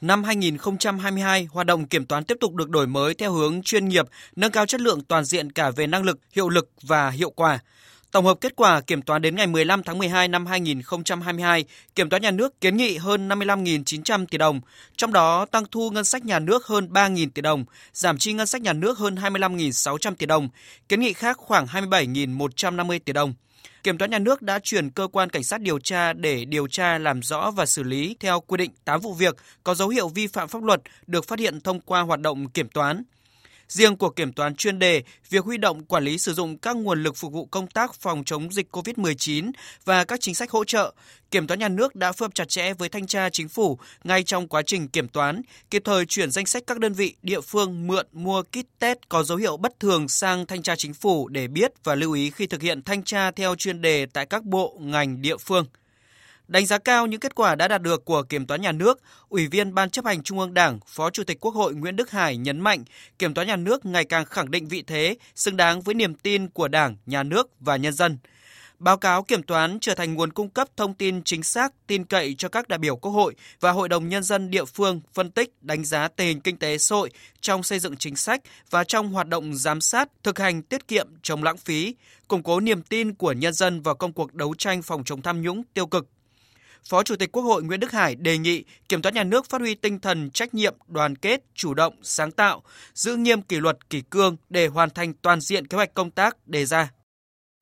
Năm 2022, hoạt động kiểm toán tiếp tục được đổi mới theo hướng chuyên nghiệp, nâng cao chất lượng toàn diện cả về năng lực, hiệu lực và hiệu quả. Tổng hợp kết quả kiểm toán đến ngày 15 tháng 12 năm 2022, Kiểm toán nhà nước kiến nghị hơn 55.900 tỷ đồng, trong đó tăng thu ngân sách nhà nước hơn 3.000 tỷ đồng, giảm chi ngân sách nhà nước hơn 25.600 tỷ đồng, kiến nghị khác khoảng 27.150 tỷ đồng. Kiểm toán nhà nước đã chuyển cơ quan cảnh sát điều tra để điều tra, làm rõ và xử lý theo quy định 8 vụ việc có dấu hiệu vi phạm pháp luật được phát hiện thông qua hoạt động kiểm toán. Riêng cuộc kiểm toán chuyên đề, việc huy động quản lý sử dụng các nguồn lực phục vụ công tác phòng chống dịch COVID-19 và các chính sách hỗ trợ, Kiểm toán nhà nước đã phối hợp chặt chẽ với thanh tra chính phủ ngay trong quá trình kiểm toán, kịp thời chuyển danh sách các đơn vị địa phương mượn mua kit test có dấu hiệu bất thường sang thanh tra chính phủ để biết và lưu ý khi thực hiện thanh tra theo chuyên đề tại các bộ, ngành, địa phương. Đánh giá cao những kết quả đã đạt được của Kiểm toán nhà nước, Ủy viên Ban chấp hành Trung ương Đảng, Phó Chủ tịch Quốc hội Nguyễn Đức Hải nhấn mạnh Kiểm toán nhà nước ngày càng khẳng định vị thế, xứng đáng với niềm tin của Đảng, Nhà nước và nhân dân. Báo cáo kiểm toán trở thành nguồn cung cấp thông tin chính xác, tin cậy cho các đại biểu Quốc hội và Hội đồng Nhân dân địa phương phân tích, đánh giá tình hình kinh tế xã hội trong xây dựng chính sách và trong hoạt động giám sát, thực hành tiết kiệm chống lãng phí, củng cố niềm tin của nhân dân vào công cuộc đấu tranh phòng chống tham nhũng tiêu cực Phó Chủ tịch Quốc hội Nguyễn Đức Hải đề nghị Kiểm toán nhà nước phát huy tinh thần trách nhiệm, đoàn kết, chủ động, sáng tạo, giữ nghiêm kỷ luật kỷ cương để hoàn thành toàn diện kế hoạch công tác đề ra.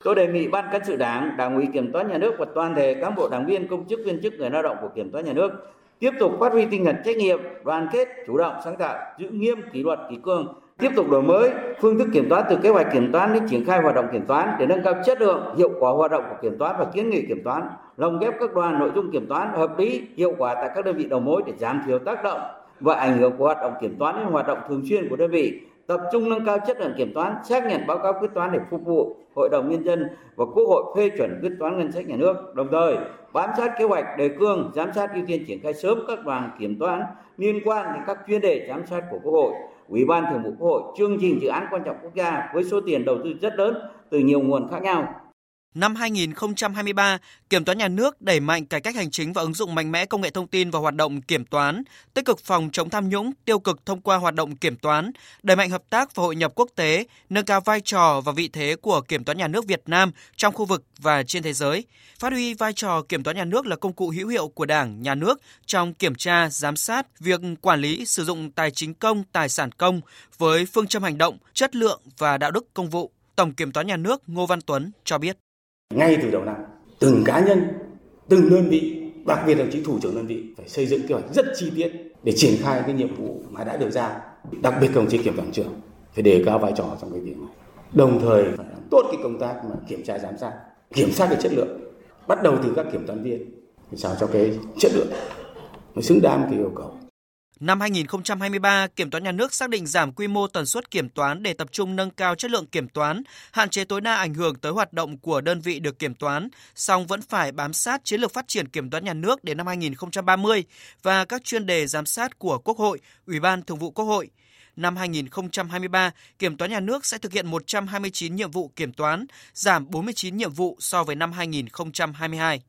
Tôi đề nghị Ban cán sự Đảng, Đảng ủy Kiểm toán nhà nước và toàn thể cán bộ đảng viên, công chức viên chức người lao động của Kiểm toán nhà nước tiếp tục phát huy tinh thần trách nhiệm, đoàn kết, chủ động, sáng tạo, giữ nghiêm kỷ luật kỷ cương, tiếp tục đổi mới phương thức kiểm toán từ kế hoạch kiểm toán đến triển khai hoạt động kiểm toán để nâng cao chất lượng, hiệu quả hoạt động của kiểm toán và kiến nghị kiểm toán, lồng ghép các đoàn nội dung kiểm toán hợp lý, hiệu quả tại các đơn vị đầu mối để giảm thiểu tác động và ảnh hưởng của hoạt động kiểm toán đến hoạt động thường xuyên của đơn vị, tập trung nâng cao chất lượng kiểm toán, xác nhận báo cáo quyết toán để phục vụ Hội đồng nhân dân và Quốc hội phê chuẩn quyết toán ngân sách nhà nước. Đồng thời, bám sát kế hoạch đề cương, giám sát ưu tiên triển khai sớm các đoàn kiểm toán liên quan đến các chuyên đề giám sát của Quốc hội Ủy ban Thường vụ Quốc hội chương trình dự án quan trọng quốc gia với số tiền đầu tư rất lớn từ nhiều nguồn khác nhau. Năm 2023, Kiểm toán nhà nước đẩy mạnh cải cách hành chính và ứng dụng mạnh mẽ công nghệ thông tin vào hoạt động kiểm toán, tích cực phòng chống tham nhũng, tiêu cực thông qua hoạt động kiểm toán, đẩy mạnh hợp tác và hội nhập quốc tế, nâng cao vai trò và vị thế của Kiểm toán nhà nước Việt Nam trong khu vực và trên thế giới, phát huy vai trò Kiểm toán nhà nước là công cụ hữu hiệu của Đảng, nhà nước trong kiểm tra, giám sát việc quản lý sử dụng tài chính công, tài sản công với phương châm hành động, chất lượng và đạo đức công vụ. Tổng Kiểm toán nhà nước Ngô Văn Tuấn cho biết ngay từ đầu năm, từng cá nhân, từng đơn vị, đặc biệt đồng chí thủ trưởng đơn vị phải xây dựng kế hoạch rất chi tiết để triển khai cái nhiệm vụ mà đã được giao, đặc biệt đồng chí kiểm toán trưởng phải đề cao vai trò trong cái việc này. Đồng thời phải làm tốt cái công tác mà kiểm tra giám sát, kiểm soát cái chất lượng, bắt đầu từ các kiểm toán viên để sao cho cái chất lượng, nó xứng đáng cái yêu cầu. Năm 2023, Kiểm toán nhà nước xác định giảm quy mô tần suất kiểm toán để tập trung nâng cao chất lượng kiểm toán, hạn chế tối đa ảnh hưởng tới hoạt động của đơn vị được kiểm toán, song vẫn phải bám sát chiến lược phát triển kiểm toán nhà nước đến năm 2030 và các chuyên đề giám sát của Quốc hội, Ủy ban Thường vụ Quốc hội. Năm 2023, Kiểm toán nhà nước sẽ thực hiện 129 nhiệm vụ kiểm toán, giảm 49 nhiệm vụ so với năm 2022.